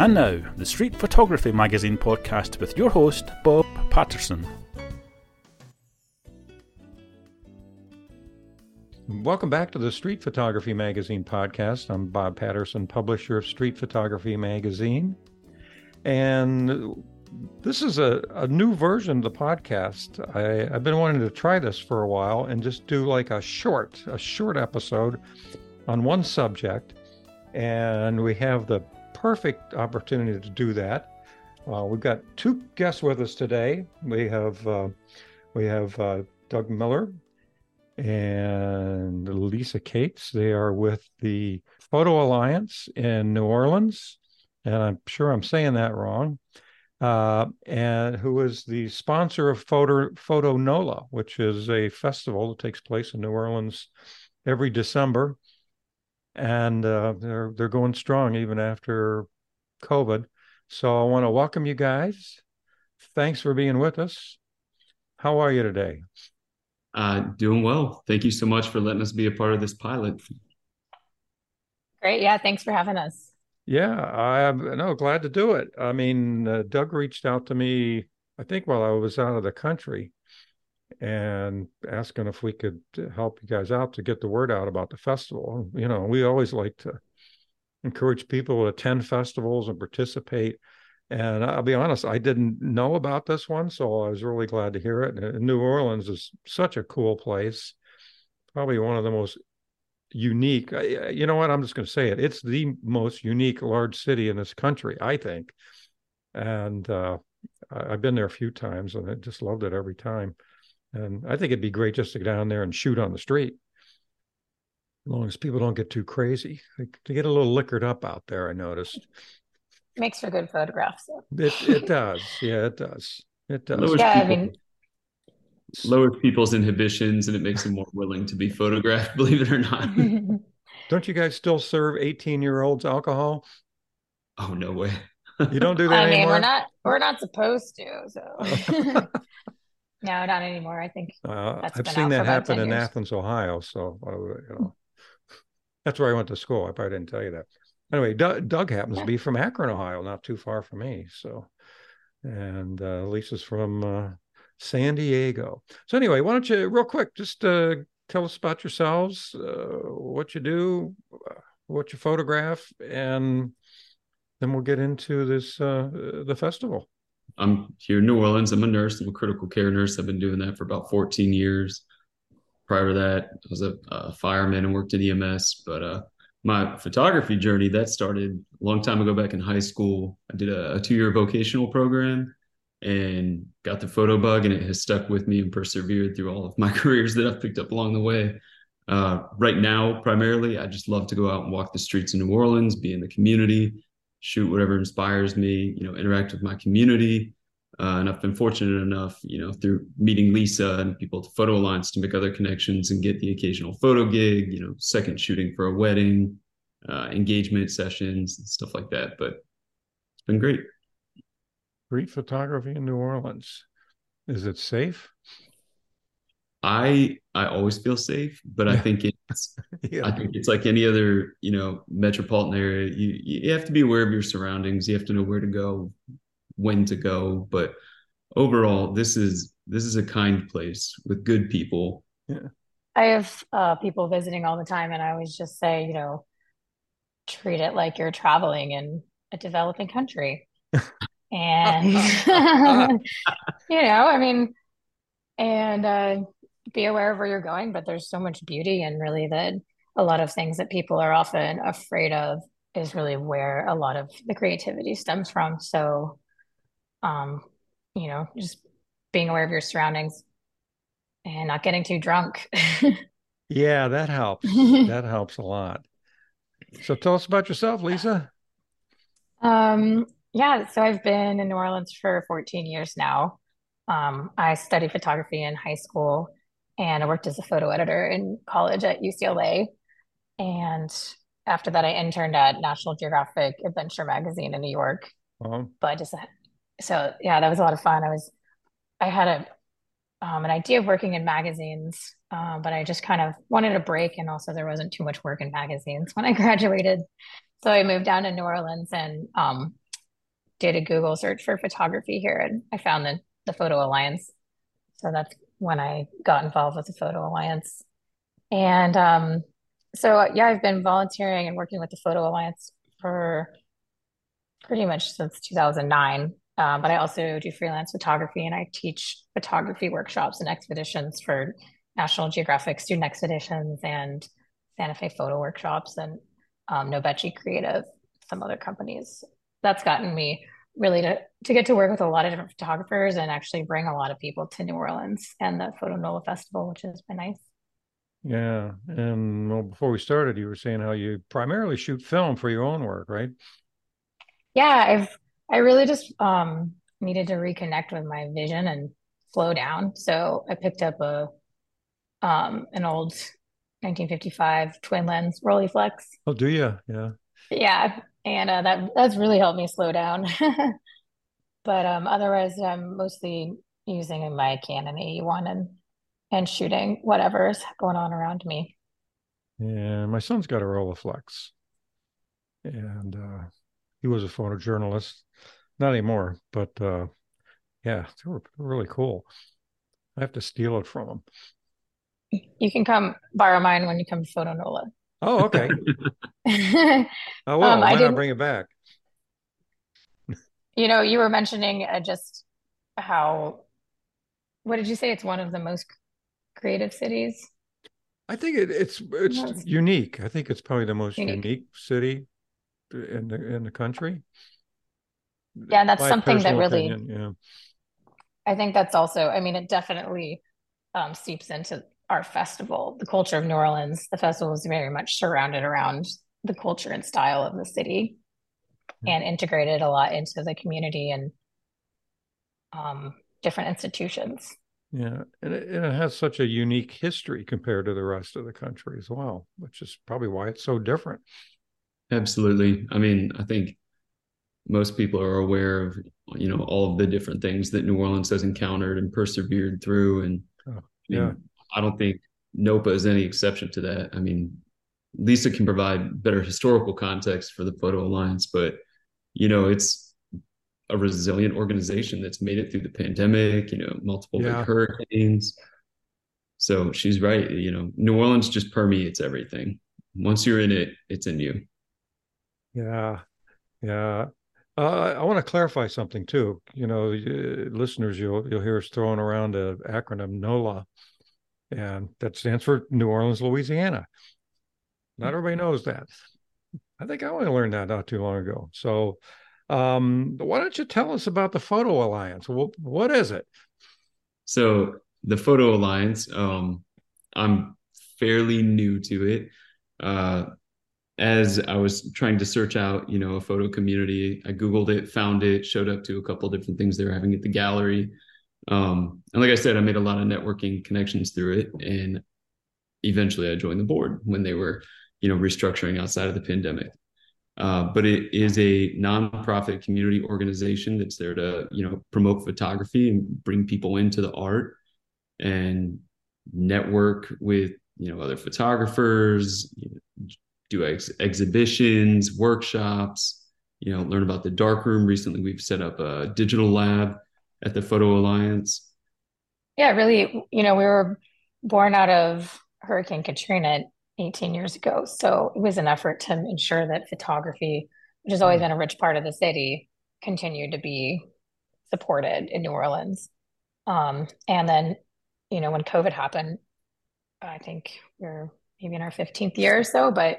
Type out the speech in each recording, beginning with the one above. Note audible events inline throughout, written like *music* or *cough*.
And now, the Street Photography Magazine podcast with your host, Bob Patterson. Welcome back to the Street Photography Magazine podcast. I'm Bob Patterson, publisher of Street Photography Magazine. And this is a, a new version of the podcast. I, I've been wanting to try this for a while and just do like a short, a short episode on one subject. And we have the perfect opportunity to do that. Uh, we've got two guests with us today. We have uh, we have uh, Doug Miller and Lisa Cates. They are with the Photo Alliance in New Orleans, and I'm sure I'm saying that wrong. Uh, and who is the sponsor of Photo Photo Nola, which is a festival that takes place in New Orleans every December, and uh, they're they're going strong even after COVID. So I want to welcome you guys. Thanks for being with us. How are you today? Uh, doing well. Thank you so much for letting us be a part of this pilot. Great. Yeah. Thanks for having us. Yeah, I'm no glad to do it. I mean, uh, Doug reached out to me, I think, while I was out of the country, and asking if we could help you guys out to get the word out about the festival. You know, we always like to encourage people to attend festivals and participate. And I'll be honest, I didn't know about this one, so I was really glad to hear it. And New Orleans is such a cool place, probably one of the most unique. You know what? I'm just going to say it. It's the most unique large city in this country, I think. And uh, I've been there a few times, and I just loved it every time. And I think it'd be great just to go down there and shoot on the street, as long as people don't get too crazy. They, they get a little liquored up out there. I noticed. Makes for good photographs. It it does. Yeah, it does. It does. Lowers Yeah, I mean- lowers people's inhibitions and it makes them more willing to be photographed, *laughs* believe it or not. *laughs* Don't you guys still serve 18 year olds alcohol? oh no way. You don't do *laughs* that I mean, anymore? we're not we're not supposed to. So no, not anymore. I think Uh, I've seen that happen in years. Athens, Ohio. So, uh, you know, that's where I went to school. I probably didn't tell you that. Anyway, Doug, Doug happens to be from Akron, Ohio, not too far from me. So, and uh, Lisa's from uh, San Diego. So, anyway, why don't you, real quick, just uh, tell us about yourselves, uh, what you do, what you photograph, and then we'll get into this uh, the festival. I'm here in New Orleans. I'm a nurse. I'm a critical care nurse. I've been doing that for about 14 years. Prior to that, I was a, a fireman and worked in EMS. But uh, my photography journey that started a long time ago back in high school. I did a, a two-year vocational program and got the photo bug, and it has stuck with me and persevered through all of my *laughs* careers that I've picked up along the way. Uh, right now, primarily, I just love to go out and walk the streets of New Orleans, be in the community, shoot whatever inspires me, you know, interact with my community. Uh, and I've been fortunate enough, you know, through meeting Lisa and people at the Photo Alliance to make other connections and get the occasional photo gig, you know, second shooting for a wedding, uh, engagement sessions and stuff like that. But it's been great. Great photography in New Orleans. Is it safe? I I always feel safe, but I *laughs* think it's *laughs* yeah. I think it's like any other, you know, metropolitan area. You you have to be aware of your surroundings. You have to know where to go, when to go. But overall, this is this is a kind place with good people. I have uh, people visiting all the time, and I always just say, you know, treat it like you're traveling in a developing country. *laughs* And *laughs* you know, I mean, and uh, be aware of where you're going, but there's so much beauty and really that a lot of things that people are often afraid of is really where a lot of the creativity stems from. So, um, you know, just being aware of your surroundings and not getting too drunk. Yeah, that helps. that *laughs* helps a lot. So tell us about yourself, Lisa. Um, yeah, so I've been in New Orleans for 14 years now. Um, I studied photography in high school and I worked as a photo editor in college at UCLA. And after that, I interned at National Geographic Adventure Magazine in New York. Um, But I just, so yeah, that was a lot of fun. I was, I had a, um, an idea of working in magazines, uh, but I just kind of wanted a break. And also, there wasn't too much work in magazines when I *laughs* graduated. So I moved down to New Orleans and um, did a Google search for photography here and I found the, the Photo Alliance. So that's when I got involved with the Photo Alliance. And um, so, yeah, I've been volunteering and working with the Photo Alliance for pretty much since 2009. Um, but I also do freelance photography and I teach photography workshops and expeditions for National Geographic student expeditions and Santa Fe photo workshops and um, Creative, some other companies. That's gotten me really to, to get to work with a lot of different photographers and actually bring a lot of people to New Orleans and the Photo NOLA Festival, which has been nice. Yeah. And well, before we started, you were saying how you primarily shoot film for your own work, right? Yeah, I've I really just um needed to reconnect with my vision and slow down. So I picked up a um an old 1955 twin lens Rolleiflex. Oh, do you? Yeah. Yeah, and uh, that that's really helped me slow down. *laughs* But um, otherwise, I'm mostly using my Canon AE1 and and shooting whatever's going on around me. Yeah, my son's got a Rolleiflex, and uh, he was a photojournalist. Not anymore, but uh, yeah, they were really cool. I have to steal it from him. You can come borrow mine when you come to Photo NOLA. Oh, okay. *laughs* oh well, Um, I why not didn't, bring it back? you know, you were mentioning uh, just how, what did you say? It's one of the most creative cities. I think it, it's it's That's unique. I think it's probably the most unique. unique city in the in the country. Yeah, and that's My something that really, opinion. Yeah. I think that's also, I mean, it definitely um, seeps into our festival, the culture of New Orleans. The festival is very much surrounded around the culture and style of the city and integrated a lot into the community and um, different institutions. Yeah, and it, and it has such a unique history compared to the rest of the country as well, which is probably why it's so different. Absolutely. I mean, I think most people are aware of, you know, all of the different things that New Orleans has encountered and persevered through. And Oh, yeah. mean, I don't think NOPA is any exception to that. I mean, Lisa can provide better historical context for the Photo Alliance, but you know, it's a resilient organization that's made it through the pandemic, you know, multiple big hurricanes. So she's right. You know, New Orleans just permeates everything. Once you're in it, it's in you. Yeah, yeah. Uh, I want to clarify something too. You know, listeners, you'll you'll hear us throwing around the acronym NOLA, and that stands for New Orleans, Louisiana. Not everybody knows that. I think I only learned that not too long ago. So, um, why don't you tell us about the Photo Alliance? What what is it? So the Photo Alliance, um, I'm fairly new to it. Uh, as I was trying to search out, you know, a photo community, I Googled it, found it, showed up to a couple different things they were having at the gallery. Um, and like I said, I made a lot of networking connections through it. And eventually I joined the board when they were, you know, restructuring outside of the pandemic. Uh, but it is a nonprofit community organization that's there to, you know, promote photography and bring people into the art and network with, you know, other photographers, you know, do ex- exhibitions, workshops, you know, learn about the darkroom. Recently, we've set up a digital lab at the Photo Alliance. Yeah, really, you know, we were born out of Hurricane Katrina 18 years ago. So it was an effort to ensure that photography, which has always Hmm. been a rich part of the city, continued to be supported in New Orleans. Um, and then, you know, when COVID happened, I think we're maybe in our 15th year or so, but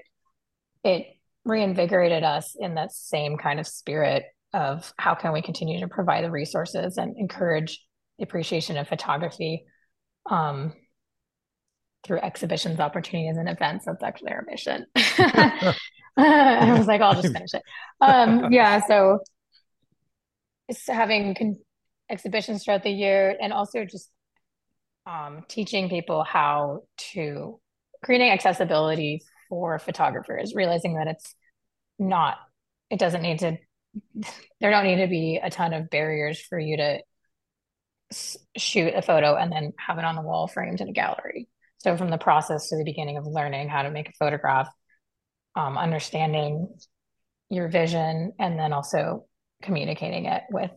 it reinvigorated us in that same kind of spirit of how can we continue to provide the resources and encourage the appreciation of photography um, through exhibitions, opportunities, and events. That's actually our mission. *laughs* I was like, I'll just finish it. Um, yeah, so it's having con exhibitions throughout the year and also just um, teaching people how to creating accessibility for photographers, realizing that it's not, it doesn't need to, there don't need to be a ton of barriers for you to shoot a photo and then have it on the wall framed in a gallery. So from the process to the beginning of learning how to make a photograph, um, understanding your vision, and then also communicating it with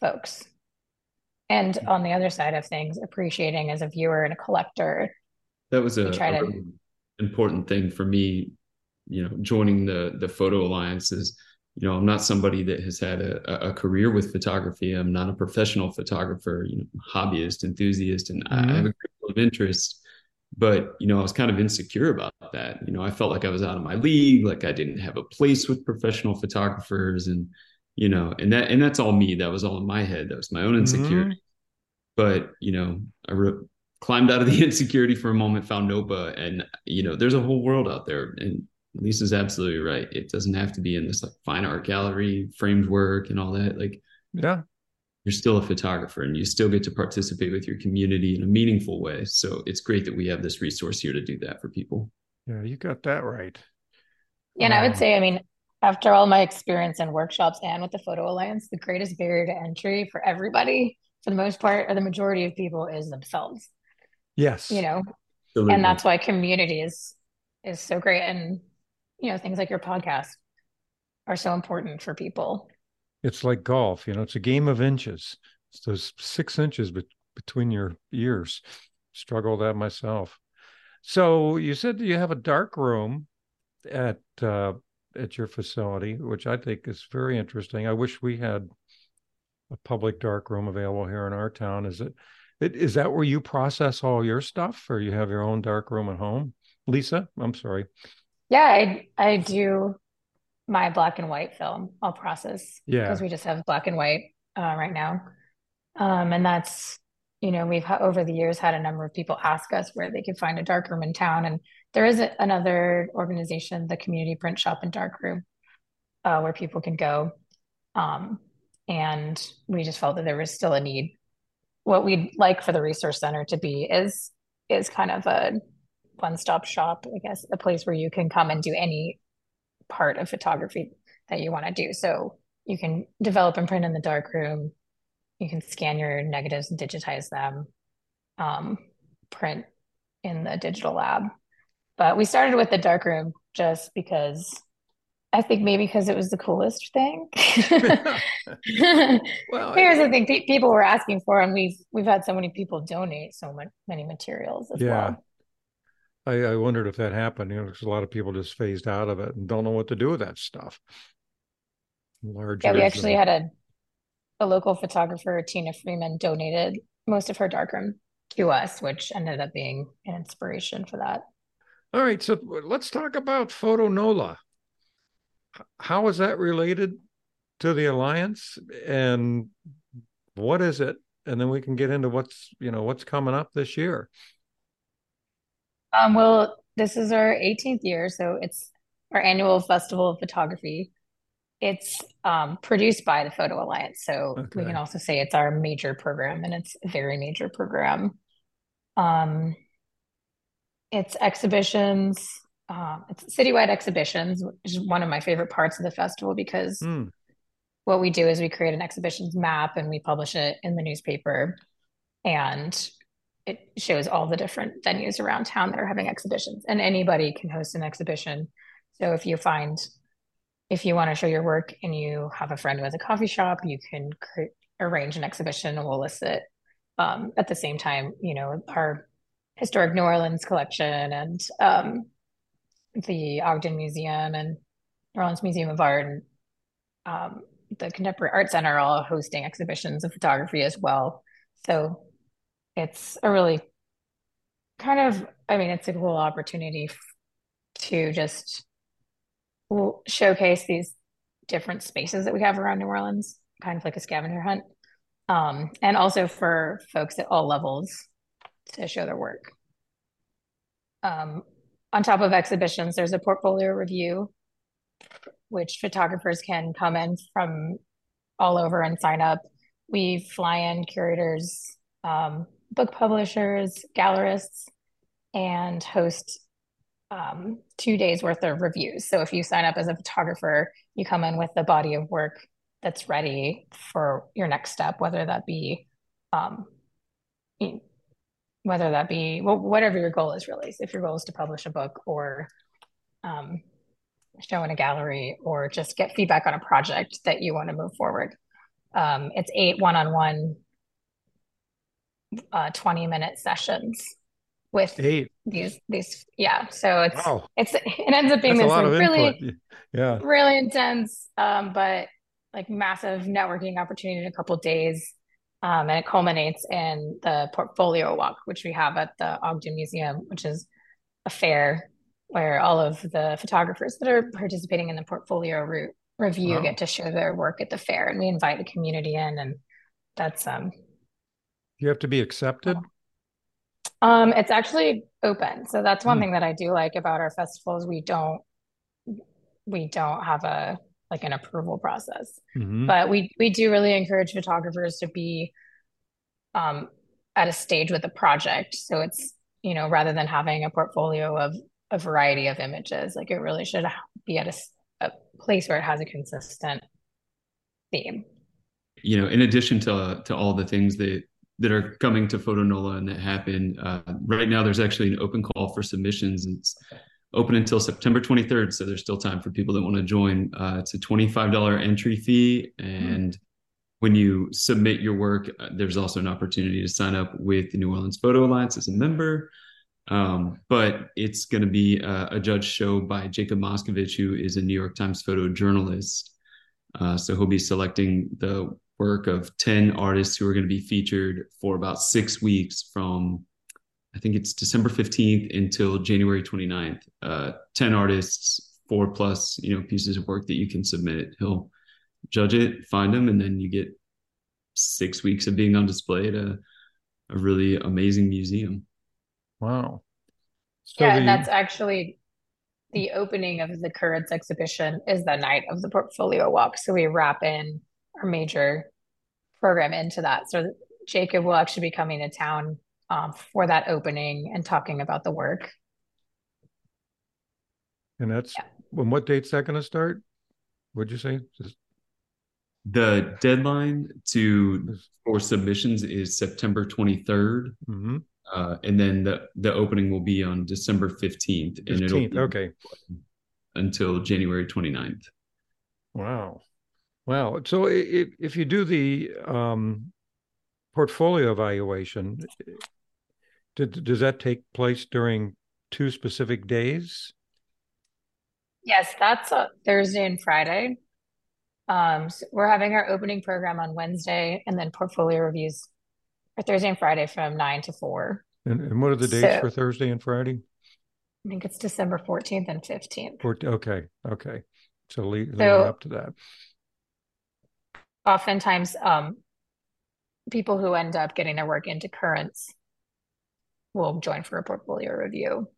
folks. And on the other side of things, appreciating as a viewer and a collector. That was a, a to... important thing for me, you know, joining the the photo alliances. You know, I'm not somebody that has had a, a career with photography. I'm not a professional photographer, you know, hobbyist, enthusiast, and mm-hmm. I have a great deal of interest but you know i was kind of insecure about that you know i felt like i was out of my league like i didn't have a place with professional photographers and you know and that and that's all me that was all in my head that was my own insecurity mm-hmm. but you know i re- climbed out of the *laughs* insecurity for a moment found nopa and you know there's a whole world out there and lisa's absolutely right it doesn't have to be in this like fine art gallery framed work and all that like yeah you're still a photographer and you still get to participate with your community in a meaningful way. So it's great that we have this resource here to do that for people. Yeah, you got that right. Yeah, and um, I would um, say, I mean, after all my experience in workshops and with the Photo Alliance, the greatest barrier to entry for everybody, for the most part, or the majority of people, is themselves. Yes. You know, Absolutely. and that's why community is is so great, and you know, things like your podcast are so important for people. It's like golf you know it's a game of inches. It's those six inches be- between your ears. Struggle that myself. So you said you have a dark room at uh, at your facility which i think is very interesting. I wish we had a public dark room available here in our town. Is it is that where you process all your stuff or you have your own dark room at home? Lisa i'm sorry yeah i i do my black and white film I'll process. Yeah. Because we just have black and white uh, right now. Um, and that's, you know, we've over the years had a number of people ask us where they could find a darkroom in town. And there is a, another organization, the Community Print Shop and Darkroom, uh, where people can go. Um, and we just felt that there was still a need. What we'd like for the resource center to be is is kind of a one-stop shop, I guess, a place where you can come and do any part of photography that you want to do. So you can develop and print in the darkroom. You can scan your negatives and digitize them, um, print in the digital lab. But we started with the darkroom just because I think maybe because it was the coolest thing. *laughs* well, *laughs* here's the thing: people were asking for, and we've we've had so many people donate so much, many materials as yeah. well. I, I wondered if that happened. You know, because a lot of people just phased out of it and don't know what to do with that stuff. Large. Yeah, we actually had a a local photographer, Tina Freeman, donated most of her darkroom to us, which ended up being an inspiration for that. All right, so let's talk about Photo Nola. How is that related to the alliance, and what is it? And then we can get into what's you know what's coming up this year. Um, well, this is our 18th year, so it's our annual festival of photography. It's um, produced by the Photo Alliance, so okay. we can also say it's our major program, and it's a very major program. Um, it's exhibitions, um, it's citywide exhibitions, which is one of my favorite parts of the festival because mm. what we do is we create an exhibitions map and we publish it in the newspaper, and it shows all the different venues around town that are having exhibitions and anybody can host an exhibition. So if you find if you want to show your work and you have a friend who has a coffee shop you can arrange an exhibition. And we'll list it um, at the same time you know our historic new orleans collection and um, the ogden museum and new orleans museum of art and um, the contemporary art center are all hosting exhibitions of photography as well. So it's a really kind of i mean it's a cool opportunity to just showcase these different spaces that we have around new orleans kind of like a scavenger hunt. Um, and also for folks at all levels to show their work. Um, on top of exhibitions there's a portfolio review which photographers can come in from all over and sign up. We fly in curators um, book publishers, gallerists, and host um, two days worth of reviews. So if you sign up as a photographer, you come in with a body of work that's ready for your next step, whether that be, um, whether that be well, whatever your goal is really. So if your goal is to publish a book or um, show in a gallery or just get feedback on a project that you want to move forward. Um, it's eight one-on-one, uh, 20 minute sessions with Eight. these these yeah. So it's Wow. it's it ends up being That's this really. Yeah. really intense, um, but like massive networking opportunity in a couple days. Um, and it culminates in the portfolio walk, which we have at the Ogden Museum, which is a fair where all of the photographers that are participating in the portfolio route review Wow. get to show their work at the fair, and we invite the community in, and that's um You have to be accepted. um it's actually open. So that's one Hmm. thing that I do like about our festivals. We don't we don't have a like an approval process. Mhm. but we we do really encourage photographers to be um at a stage with a project so it's you know rather than having a portfolio of a variety of images like it really should be at a, a place where it has a consistent theme you know, in addition to to all the things that that are coming to Photonola and that happen, uh, right now there's actually an open call for submissions. It's open until September 23rd, so there's still time for people that want to join. Uh, it's a $25 entry fee, and when you submit your work, uh, there's also an opportunity to sign up with the New Orleans Photo Alliance as a member. Um, but it's going to be a, a judge show by Jacob Moskovich, who is a New York Times photojournalist. Uh, so he'll be selecting the work of 10 artists who are going to be featured for about six weeks from, I think it's December 15th until January 29th. Uh, 10 artists, four plus, you know, pieces of work that you can submit. He'll judge it, find them, and then you get six weeks of being on display at a, a really amazing museum. Wow. So yeah the, and that's actually the opening of the currents exhibition is the night of the portfolio walk so we wrap in our major program into that so jacob will actually be coming to town um, for that opening and talking about the work and that's Yeah. when what date's that going to start? What'd you say? Just- The deadline to for submissions is September 23rd. mhm. Uh, and then the, the opening will be on December 15th and it'll 15th. Okay. until January 29th. Wow. Wow. So if if you do the um, portfolio evaluation, did, does that take place during two specific days? Yes, that's Thursday and Friday. Um, so we're having our opening program on Wednesday and then portfolio reviews are Thursday and Friday from nine to four. And, and what are the dates So- for Thursday and Friday? I think it's December 14th and 15th. Or, okay. Okay. So lead, leading So- up to that. Oftentimes, um, people who end up getting their work into Currents will join for a portfolio review.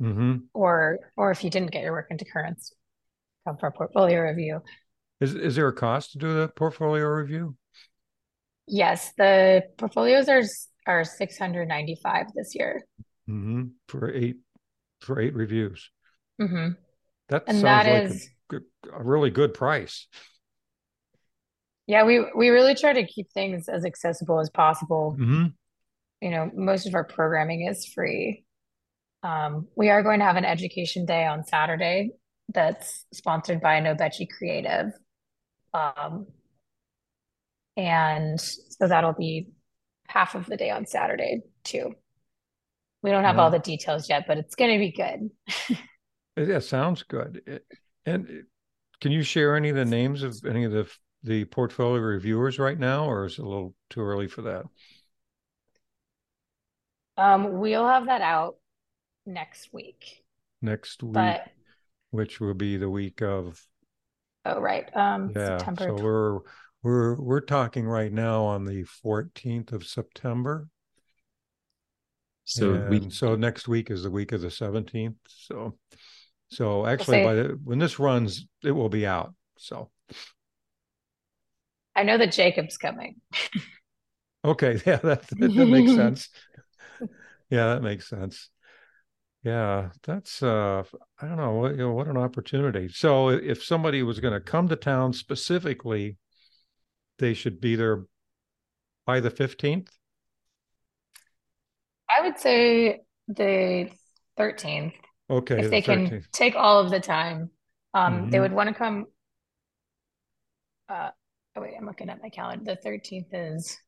hmm Or or if you didn't get your work into Currents, come for a portfolio review. Is is there a cost to do the portfolio review? Yes, the portfolios are are 695 this year. hmm For eight for eight reviews. hmm That And sounds that like is a, a really good price. Yeah, we we really try to keep things as accessible as possible. hmm You know, most of our programming is free. Um, we are going to have an education day on Saturday that's sponsored by Nobechi Creative. Um, and so that'll be half of the day on Saturday too. We don't have all the details yet, but it's going to be good. *laughs* Yeah, sounds good. It- And it- can you share any of the names of any of the the portfolio reviewers right now, or is it a little too early for that? Um, we'll have that out next week, Next week, but which will be the week of oh, right, um, yeah. September So we're we're we're talking right now on the 14th of September. So we so next week is the week of the 17th. So so actually say- by the when this runs, it will be out. So I know that Jacob's coming. okay, *laughs* yeah, that *laughs* that, that makes sense. Yeah, that makes sense. Yeah, that's uh I don't know, what you know, what an opportunity. So if somebody was going to come to town specifically, they should be there by the 15th. I would say the 13th, Okay, if the they can 13th. take all of the time Um, they Mhm. would want to come. Uh, oh wait, I'm looking at my calendar. The 13th is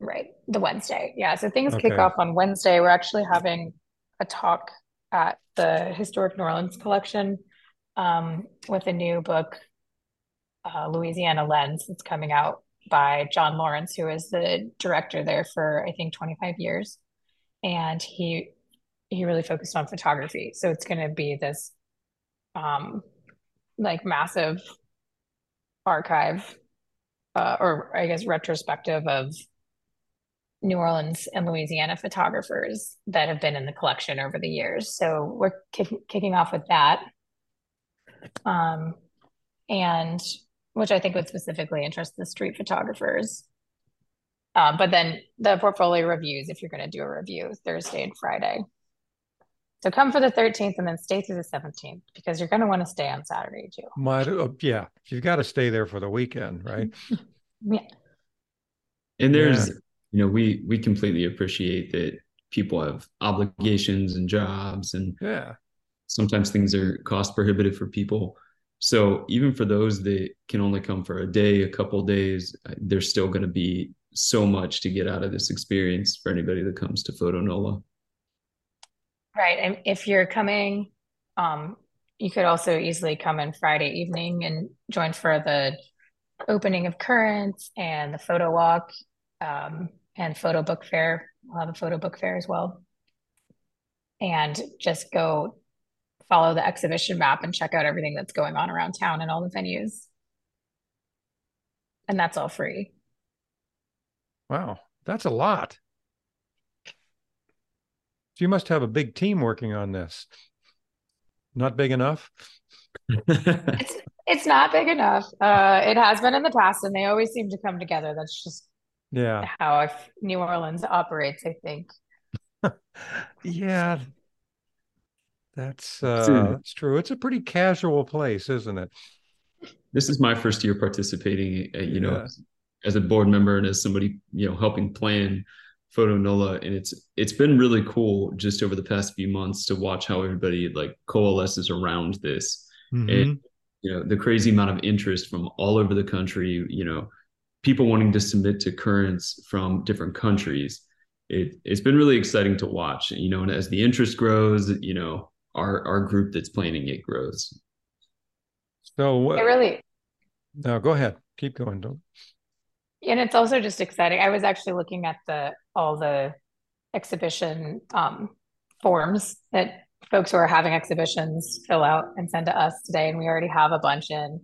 right, the Wednesday. Yeah, so things kick off on Wednesday. We're actually having a talk at the Historic New Orleans Collection um, with a new book, uh, Louisiana Lens, that's coming out by John Lawrence, who is the director there for I think 25 years, and he he really focused on photography. So it's going to be this um like massive archive uh, or I guess retrospective of New Orleans and Louisiana photographers that have been in the collection over the years. So we're kick kicking off with that. Um, and which I think would specifically interest the street photographers. Uh, but then the portfolio reviews, if you're going to do a review, Thursday and Friday. So come for the 13th and then stay through the 17th because you're going to want to stay on Saturday too. Might, uh, yeah, you've got to stay there for the weekend, right? *laughs* Yeah. And there's, Yeah. you know, we we completely appreciate that people have obligations and jobs, and Yeah. sometimes things are cost prohibitive for people. So even for those that can only come for a day, a couple days, uh, there's still going to be so much to get out of this experience for anybody that comes to Photo Nola. Right. And if you're coming, um, you could also easily come in Friday evening and join for the opening of Currents and the photo walk, um, and photo book fair. We'll have a photo book fair as well. And just go follow the exhibition map and check out everything that's going on around town and all the venues. And that's all free. Wow, that's a lot. So you must have a big team working on this. Not big enough? *laughs* It's it's not big enough. Uh, it has been in the past, and they always seem to come together. That's just Yeah. how New Orleans operates, I think. *laughs* Yeah. That's uh that's true. It's a pretty casual place, isn't it? this is my first year participating, uh, you know, Yeah. as, as a board member and as somebody, you know, helping plan Photo Nola. And it's it's been really cool just over the past few months to watch how everybody like coalesces around this. Mhm. You know, the crazy amount of interest from all over the country, you know, people wanting to submit to currents from different countries. It it's been really exciting to watch, you know, and as the interest grows, you know, our our group that's planning it grows. So It uh, really, no, go ahead. Keep going. Don't. And it's also just exciting. I was actually looking at the all the exhibition um, forms that folks who are having exhibitions fill out and send to us today, and we already have a bunch in.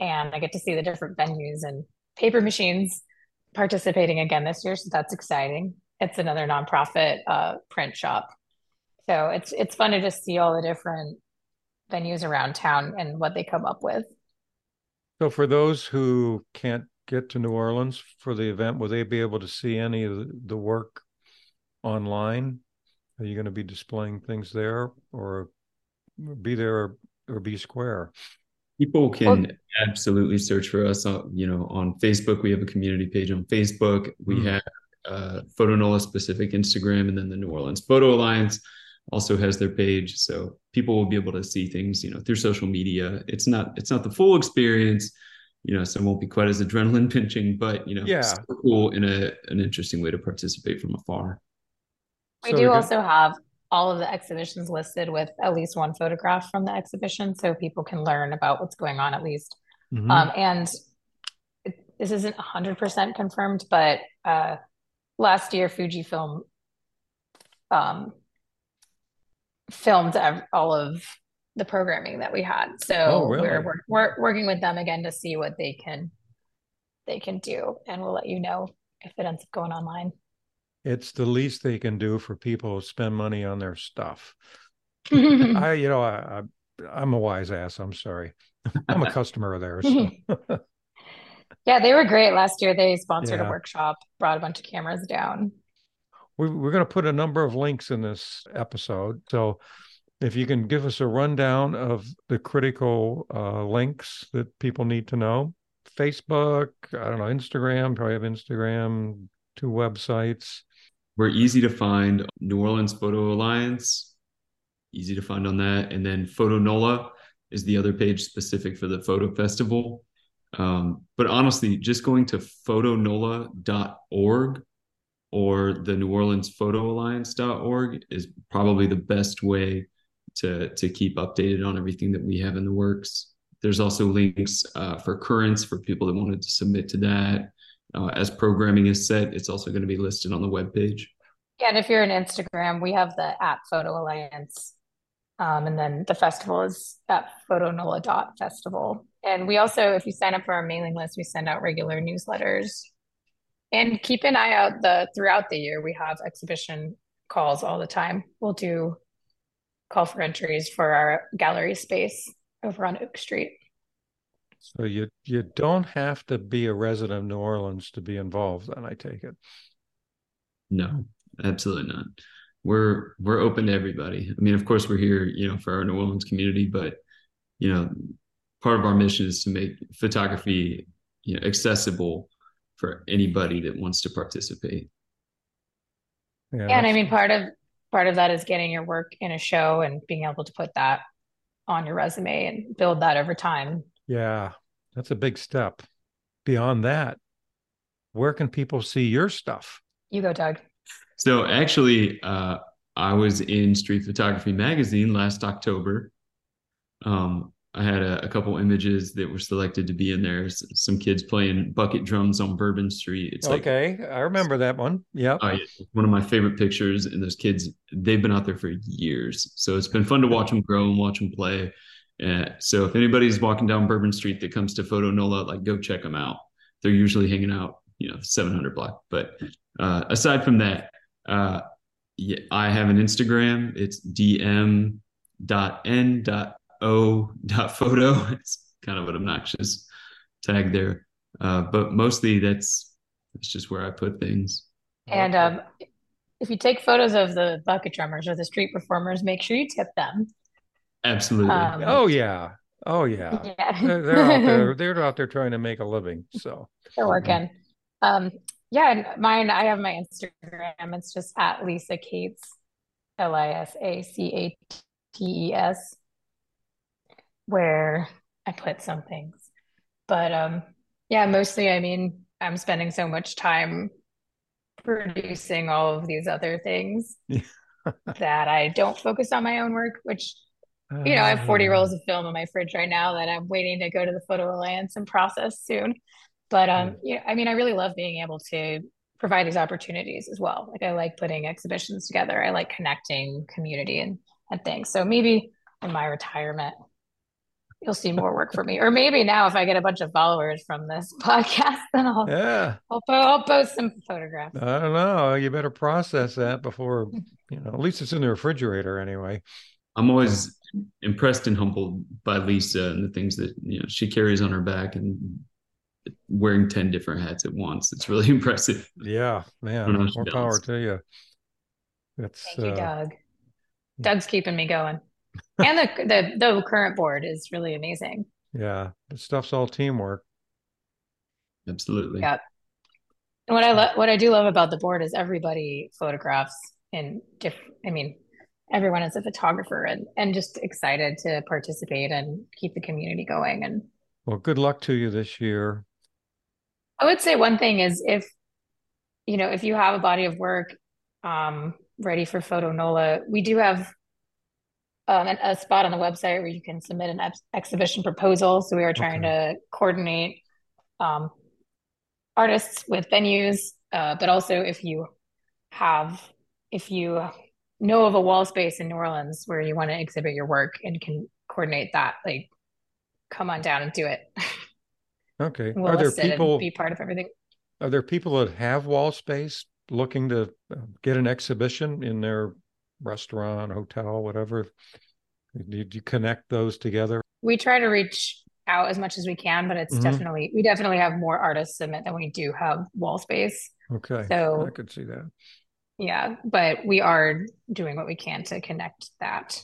And I get to see the different venues and Paper Machine's participating again this year, so that's exciting. It's another nonprofit uh, print shop, so it's it's fun to just see all the different venues around town and what they come up with. So for those who can't get to New Orleans for the event, will they be able to see any of the, the work online? Are you going to be displaying things there or be there or be square? People can absolutely search for us on, you know, on Facebook. We have a community page on Facebook. We Hmm. have uh, Photo Nola specific Instagram, and then the New Orleans Photo Alliance also has their page. So people will be able to see things, you know, through social media. It's not it's not the full experience, you know, so it won't be quite as adrenaline pinching, but you know, Yeah. super cool in a an interesting way to participate from afar. We So do you're also have all of the exhibitions listed with at least one photograph from the exhibition so people can learn about what's going on at least. Mhm. Um, and it, this isn't 100% confirmed, but uh, last year Fujifilm um, filmed all of the programming that we had. So Oh, really? we're, we're we're working with them again to see what they can they can do, and we'll let you know if it ends up going online. It's the least they can do for people who spend money on their stuff. *laughs* I, you know, I, I I'm a wise ass. I'm sorry. *laughs* I'm a customer of theirs. so. *laughs* Yeah, they were great last year. They sponsored Yeah. a workshop, brought a bunch of cameras down. we, we're going to put a number of links in this episode. So if you can give us a rundown of the critical uh, links that people need to know Facebook, I don't know, Instagram, probably have Instagram, two websites. We're easy to find. New Orleans Photo Alliance. easy to find on that. And then Photo Nola is the other page specific for the photo festival. Um, but honestly, just going to photonola.org or the New Orleans Photo Alliance.org is probably the best way to to keep updated on everything that we have in the works. There's also links uh, for currents for people that wanted to submit to that. Uh, as programming is set, it's also going to be listed on the web page. Yeah, and if you're on Instagram, we have the at Photo Alliance. Um, and then the festival is at photonola.festival. And we also, if you sign up for our mailing list, we send out regular newsletters. And keep an eye out the throughout the year. We have exhibition calls all the time. We'll do call for entries for our gallery space over on Oak Street. So you you don't have to be a resident of New Orleans to be involved, and I take it. No, absolutely not. We're we're open to everybody. I mean, of course, we're here, you know, for our New Orleans community, but you know, part of our mission is to make photography, you know, accessible for anybody that wants to participate. Yeah, yeah and I mean, part of part of that is getting your work in a show and being able to put that on your resume and build that over time. Yeah, that's a big step. Beyond that, where can people see your stuff? You go, Doug. So actually, uh, I was in Street Photography magazine last October. Um, I had a, a, couple images that were selected to be in there. Some kids playing bucket drums on Bourbon Street. It's okay, like, I remember that one. Yep. Uh, one of my favorite pictures. And those kids, they've been out there for years, so it's been fun to watch them grow and watch them play. Uh, so if anybody's walking down Bourbon Street that comes to Photo Nola, like go check them out. They're usually hanging out, you know, 700 block. But uh, aside from that, uh, yeah, I have an Instagram. It's dm.n o photo. *laughs* It's kind of an obnoxious tag there, uh, but mostly that's that's just where I put things. And um, if you take photos of the bucket drummers or the street performers, make sure you tip them. Absolutely. Um, oh yeah. Oh yeah. *laughs* yeah. they're, they're, out there. They're out there trying to make a living. So *laughs* they're working. Um, yeah, mine. I have my Instagram. It's just at Lisa Cates, L I S A C A T E S where I put some things. But um yeah, mostly I mean, I'm spending so much time producing all of these other things *laughs* that I don't focus on my own work, which you know, I have 40 rolls of film in my fridge right now that I'm waiting to go to the Photo Alliance and process soon. But um, yeah, I mean, I really love being able to provide these opportunities as well. Like I like putting exhibitions together. I like connecting community and, and things. So maybe in my retirement, you'll see more work for me. Or maybe now, if I get a bunch of followers from this *laughs* podcast, then I'll yeah I'll, I'll post some photographs. I don't know. You better process that before you know. At least it's in the refrigerator anyway. I'm always impressed and humbled by Lisa and the things that you know she carries on her back and wearing 10 different hats at once. It's really *laughs* impressive. Yeah, man. More power to you. That's Thank you, uh, Doug. Doug's keeping me going and the, the the current board is really amazing. Yeah, the stuff's all teamwork. Absolutely. Yeah. And what I love, what I do love about the board is everybody photographs in different. I mean, everyone is a photographer and and just excited to participate and keep the community going. And well, good luck to you this year. I would say one thing is if you know if you have a body of work um, ready for Photo Nola, we do have um, a spot on the website where you can submit an ex- exhibition proposal. So we are trying okay. to coordinate um, artists with venues, uh, but also if you have, if you know of a wall space in New Orleans where you want to exhibit your work and can coordinate that, like come on down and do it. *laughs* Okay. we'll are there people be part of everything? Are there people that have wall space looking to uh, get an exhibition in their restaurant, hotel, whatever? Did you connect those together? We try to reach out as much as we can, but it's mm-hmm. definitely we definitely have more artists submit than we do have wall space. Okay. So I could see that. Yeah, but we are doing what we can to connect that.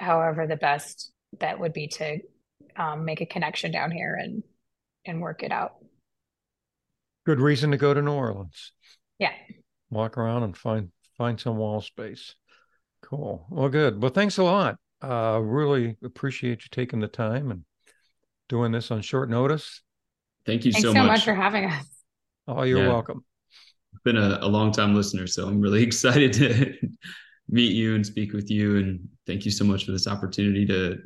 However, the best bet would be to um, make a connection down here and and work it out. Good reason to go to New Orleans. Yeah. Walk around and find find some wall space. Cool. Well, good. Well, thanks a lot. Uh, really appreciate you taking the time and doing this on short notice. Thank you Thanks so, so much. much for having us. Oh, you're Yeah. welcome. been a, a long time listener, so I'm really *laughs* excited to meet you and speak with you. And thank you so much for this opportunity to,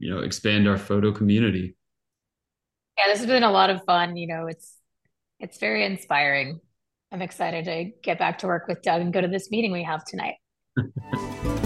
you know, expand our photo community. Yeah, this has been a lot of fun. You know, it's it's very inspiring. I'm excited to get back to work with Doug and go to this meeting we have tonight. Thank *laughs* you.